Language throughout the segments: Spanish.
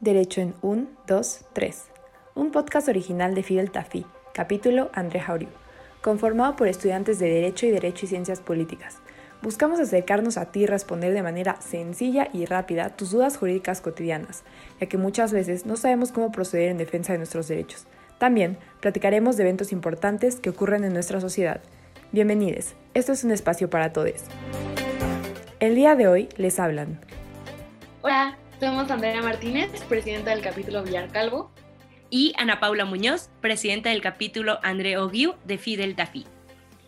Derecho en 1, 2, 3. Un podcast original de Fidel Tafi, capítulo André Jauriu, conformado por estudiantes de Derecho y Derecho y Ciencias Políticas. Buscamos acercarnos a ti y responder de manera sencilla y rápida tus dudas jurídicas cotidianas, ya que muchas veces no sabemos cómo proceder en defensa de nuestros derechos. También platicaremos de eventos importantes que ocurren en nuestra sociedad. Bienvenidos, esto es un espacio para todos. El día de hoy les hablan. Hola, somos Andrea Martínez, presidenta del capítulo Villar Calvo. Y Ana Paula Muñoz, presidenta del capítulo André Oguiu de Fidel Tafi.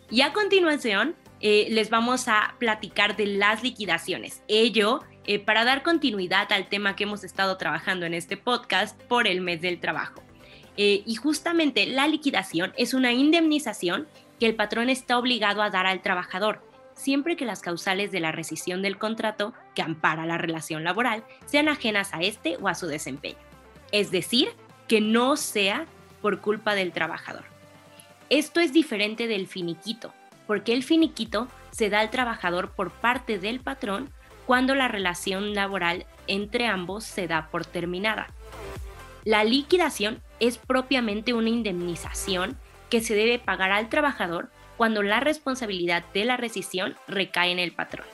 Y a continuación eh, les vamos a platicar de las liquidaciones. Ello eh, para dar continuidad al tema que hemos estado trabajando en este podcast por el mes del trabajo. Eh, y justamente la liquidación es una indemnización que el patrón está obligado a dar al trabajador siempre que las causales de la rescisión del contrato que ampara la relación laboral sean ajenas a este o a su desempeño. Es decir, que no sea por culpa del trabajador. Esto es diferente del finiquito, porque el finiquito se da al trabajador por parte del patrón cuando la relación laboral entre ambos se da por terminada. La liquidación es propiamente una indemnización que se debe pagar al trabajador cuando la responsabilidad de la rescisión recae en el patrón.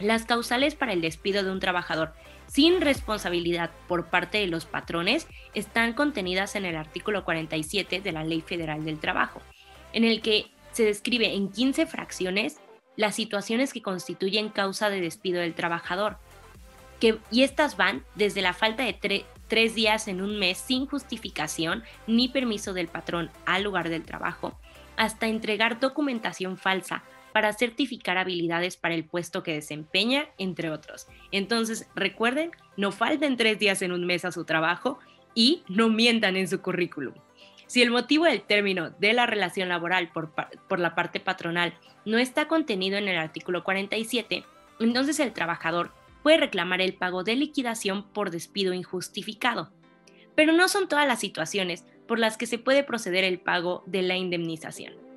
Las causales para el despido de un trabajador sin responsabilidad por parte de los patrones están contenidas en el artículo 47 de la Ley Federal del Trabajo, en el que se describe en 15 fracciones las situaciones que constituyen causa de despido del trabajador. y estas van desde la falta de tres días en un mes sin justificación ni permiso del patrón al lugar del trabajo, hasta entregar documentación falsa para certificar habilidades para el puesto que desempeña, entre otros. Entonces, recuerden, no falten tres días en un mes a su trabajo y no mientan en su currículum. Si el motivo del término de la relación laboral por, por, la parte patronal no está contenido en el artículo 47, entonces el trabajador puede reclamar el pago de liquidación por despido injustificado. Pero no son todas las situaciones, por las que se puede proceder el pago de la indemnización.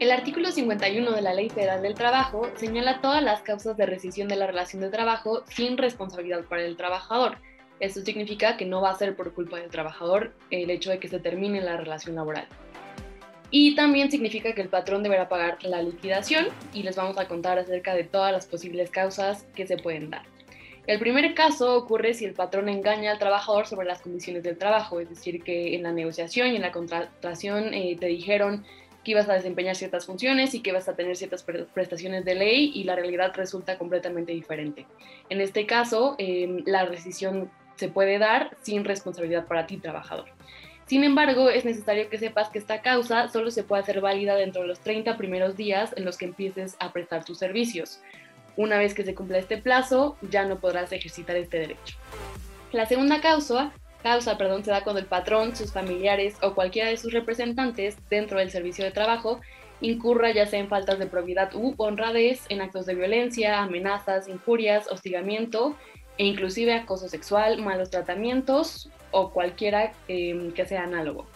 El artículo 51 de la Ley Federal del Trabajo señala todas las causas de rescisión de la relación de trabajo sin responsabilidad para el trabajador. Esto significa que no va a ser por culpa del trabajador el hecho de que se termine la relación laboral. Y también significa que el patrón deberá pagar la liquidación y les vamos a contar acerca de todas las posibles causas que se pueden dar. El primer caso ocurre si el patrón engaña al trabajador sobre las condiciones del trabajo, es decir, que en la negociación y en la contratación eh, te dijeron que ibas a desempeñar ciertas funciones y que ibas a tener ciertas prestaciones de ley y la realidad resulta completamente diferente. En este caso, em, la rescisión se puede dar sin responsabilidad para ti, trabajador. Sin embargo, es necesario que sepas que esta causa solo se puede hacer válida dentro de los 30 primeros días en los que empieces a prestar tus servicios. Una vez que se cumpla este plazo, ya no podrás ejercitar este derecho. La segunda causa, causa perdón, se da cuando el patrón, sus familiares o cualquiera de sus representantes dentro del servicio de trabajo incurra ya sea en faltas de probidad u honradez, en actos de violencia, amenazas, injurias, hostigamiento e inclusive acoso sexual, malos tratamientos o cualquiera eh, que sea análogo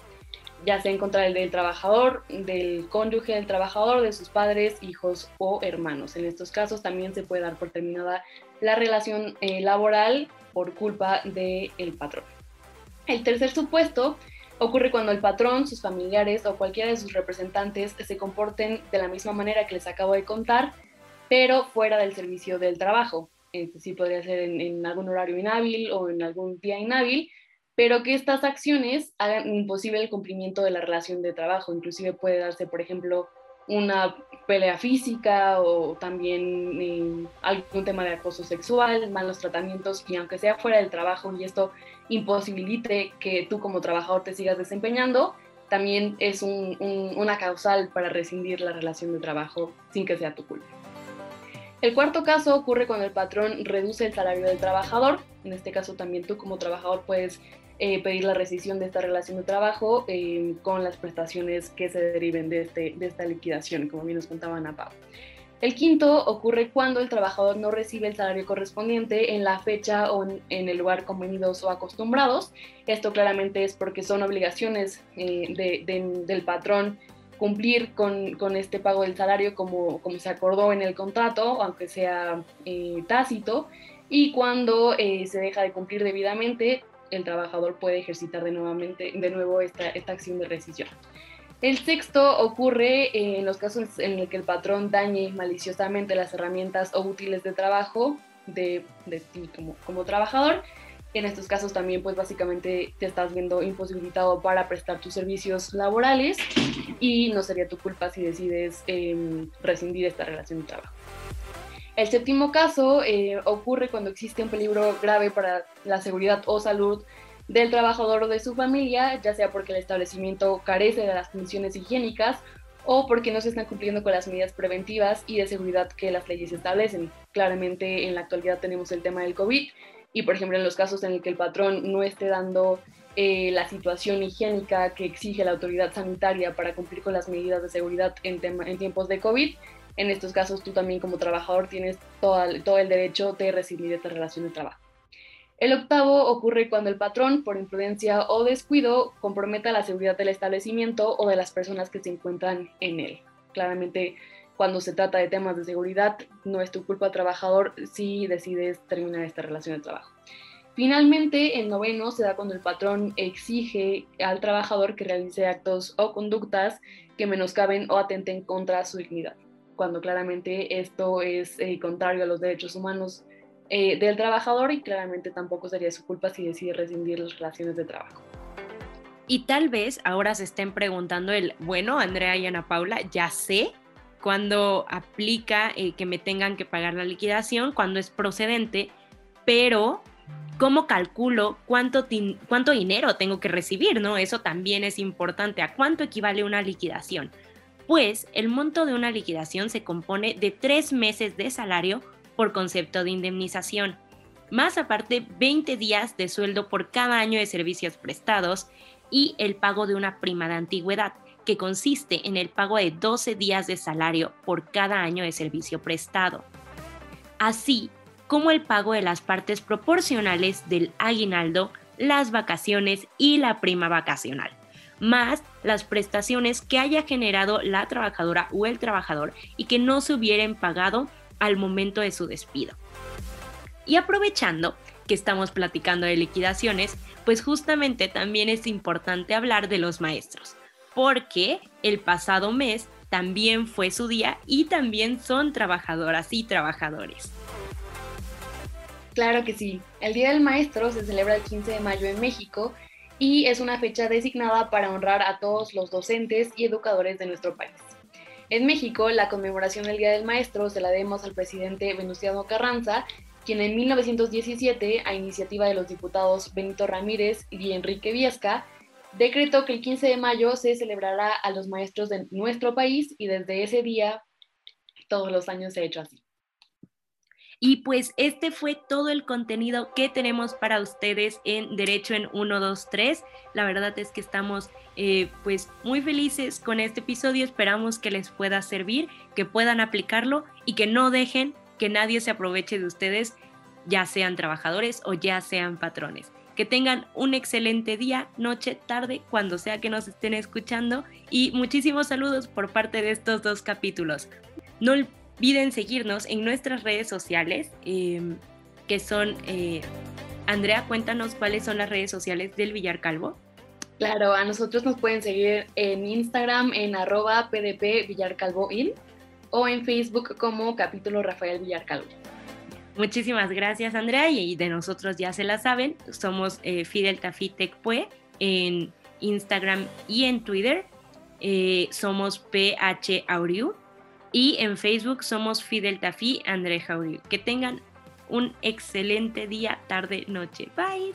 ya sea en contra del, trabajador, del cónyuge del trabajador, de sus padres, hijos o hermanos. En estos casos también se puede dar por terminada la relación eh, laboral por culpa del patrón. El tercer supuesto ocurre cuando el patrón, sus familiares o cualquiera de sus representantes se comporten de la misma manera que les acabo de contar, pero fuera del servicio del trabajo. Es decir, podría ser en algún horario inhábil o en algún día inhábil, pero que estas acciones hagan imposible el cumplimiento de la relación de trabajo. Inclusive puede darse, por ejemplo, una pelea física o también eh, algún tema de acoso sexual, malos tratamientos y aunque sea fuera del trabajo y esto imposibilite que tú como trabajador te sigas desempeñando, también es una causal para rescindir la relación de trabajo sin que sea tu culpa. El cuarto caso ocurre cuando el patrón reduce el salario del trabajador. En este caso también tú como trabajador puedes eh, pedir la rescisión de esta relación de trabajo eh, con las prestaciones que se deriven de, este, de esta liquidación, como bien nos contaba Ana Pau. El quinto ocurre cuando el trabajador no recibe el salario correspondiente en la fecha o en, el lugar convenidos o acostumbrados. Esto claramente es porque son obligaciones eh, del patrón cumplir con, este pago del salario como, se acordó en el contrato, aunque sea eh, tácito, y cuando eh, se deja de cumplir debidamente, el trabajador puede ejercitar de nuevo esta, esta acción de rescisión. El sexto ocurre eh, en los casos en los que el patrón dañe maliciosamente las herramientas o útiles de trabajo de, de ti como, trabajador en estos casos también pues básicamente te estás viendo imposibilitado para prestar tus servicios laborales y no sería tu culpa si decides em, rescindir esta relación de trabajo. El séptimo caso eh, ocurre cuando existe un peligro grave para la seguridad o salud del trabajador o de su familia, ya sea porque el establecimiento carece de las condiciones higiénicas o porque no se están cumpliendo con las medidas preventivas y de seguridad que las leyes establecen. Claramente en la actualidad tenemos el tema del COVID y por ejemplo en los casos en el que el patrón no esté dando eh, la situación higiénica que exige la autoridad sanitaria para cumplir con las medidas de seguridad en, tiempos de COVID, en estos casos tú también como trabajador tienes todo, todo el derecho de recibir esta relación de trabajo. El octavo ocurre cuando el patrón, por imprudencia o descuido, comprometa la seguridad del establecimiento o de las personas que se encuentran en él. Claramente cuando se trata de temas de seguridad, no es tu culpa trabajador si decides terminar esta relación de trabajo. Finalmente, el noveno se da cuando el patrón exige al trabajador que realice actos o conductas que menoscaben o atenten contra su dignidad, cuando claramente esto es eh, contrario a los derechos humanos eh, del trabajador y claramente tampoco sería su culpa si decide rescindir las relaciones de trabajo. Y tal vez ahora se estén preguntando el, bueno, Andrea y Ana Paula, ya sé cuando aplica eh, que me tengan que pagar la liquidación, cuando es procedente, pero ¿cómo calculo cuánto, cuánto dinero tengo que recibir? ¿no? Eso también es importante. ¿A cuánto equivale una liquidación? Pues el monto de una liquidación se compone de tres meses de salario por concepto de indemnización, más aparte 20 días de sueldo por cada año de servicios prestados y el pago de una prima de antigüedad que consiste en el pago de 12 días de salario por cada año de servicio prestado, así como el pago de las partes proporcionales del aguinaldo, las vacaciones y la prima vacacional, más las prestaciones que haya generado la trabajadora o el trabajador y que no se hubieran pagado al momento de su despido. Y aprovechando que estamos platicando de liquidaciones, pues justamente también es importante hablar de los maestros porque el pasado mes también fue su día y también son trabajadoras y trabajadores. Claro que sí. El Día del Maestro se celebra el 15 de mayo en México y es una fecha designada para honrar a todos los docentes y educadores de nuestro país. En México, la conmemoración del Día del Maestro se la debemos al presidente Venustiano Carranza, quien en 1917, a iniciativa de los diputados Benito Ramírez y Enrique Viesca, decretó que el 15 de mayo se celebrará a los maestros de nuestro país y desde ese día todos los años se ha hecho así. Y pues este fue todo el contenido que tenemos para ustedes en Derecho en 1, 2, 3. La verdad es que estamos eh, pues muy felices con este episodio. Esperamos que les pueda servir, que puedan aplicarlo y que no dejen que nadie se aproveche de ustedes, ya sean trabajadores o ya sean patrones. Que tengan un excelente día, noche, tarde, cuando sea que nos estén escuchando y muchísimos saludos por parte de estos dos capítulos. No olviden seguirnos en nuestras redes sociales, em, que son... Eh, Andrea, cuéntanos cuáles son las redes sociales del Villar Calvo. Claro, a nosotros nos pueden seguir en Instagram en arroba pdp o en Facebook como capítulo Rafael Villarcalvo. Muchísimas gracias, Andrea. Y de nosotros ya se la saben, somos eh, Fidel Tecpue en Instagram y en Twitter. Eh, somos PH Auriu y en Facebook somos Fidel Tafi André Auriu. Que tengan un excelente día, tarde, noche. Bye.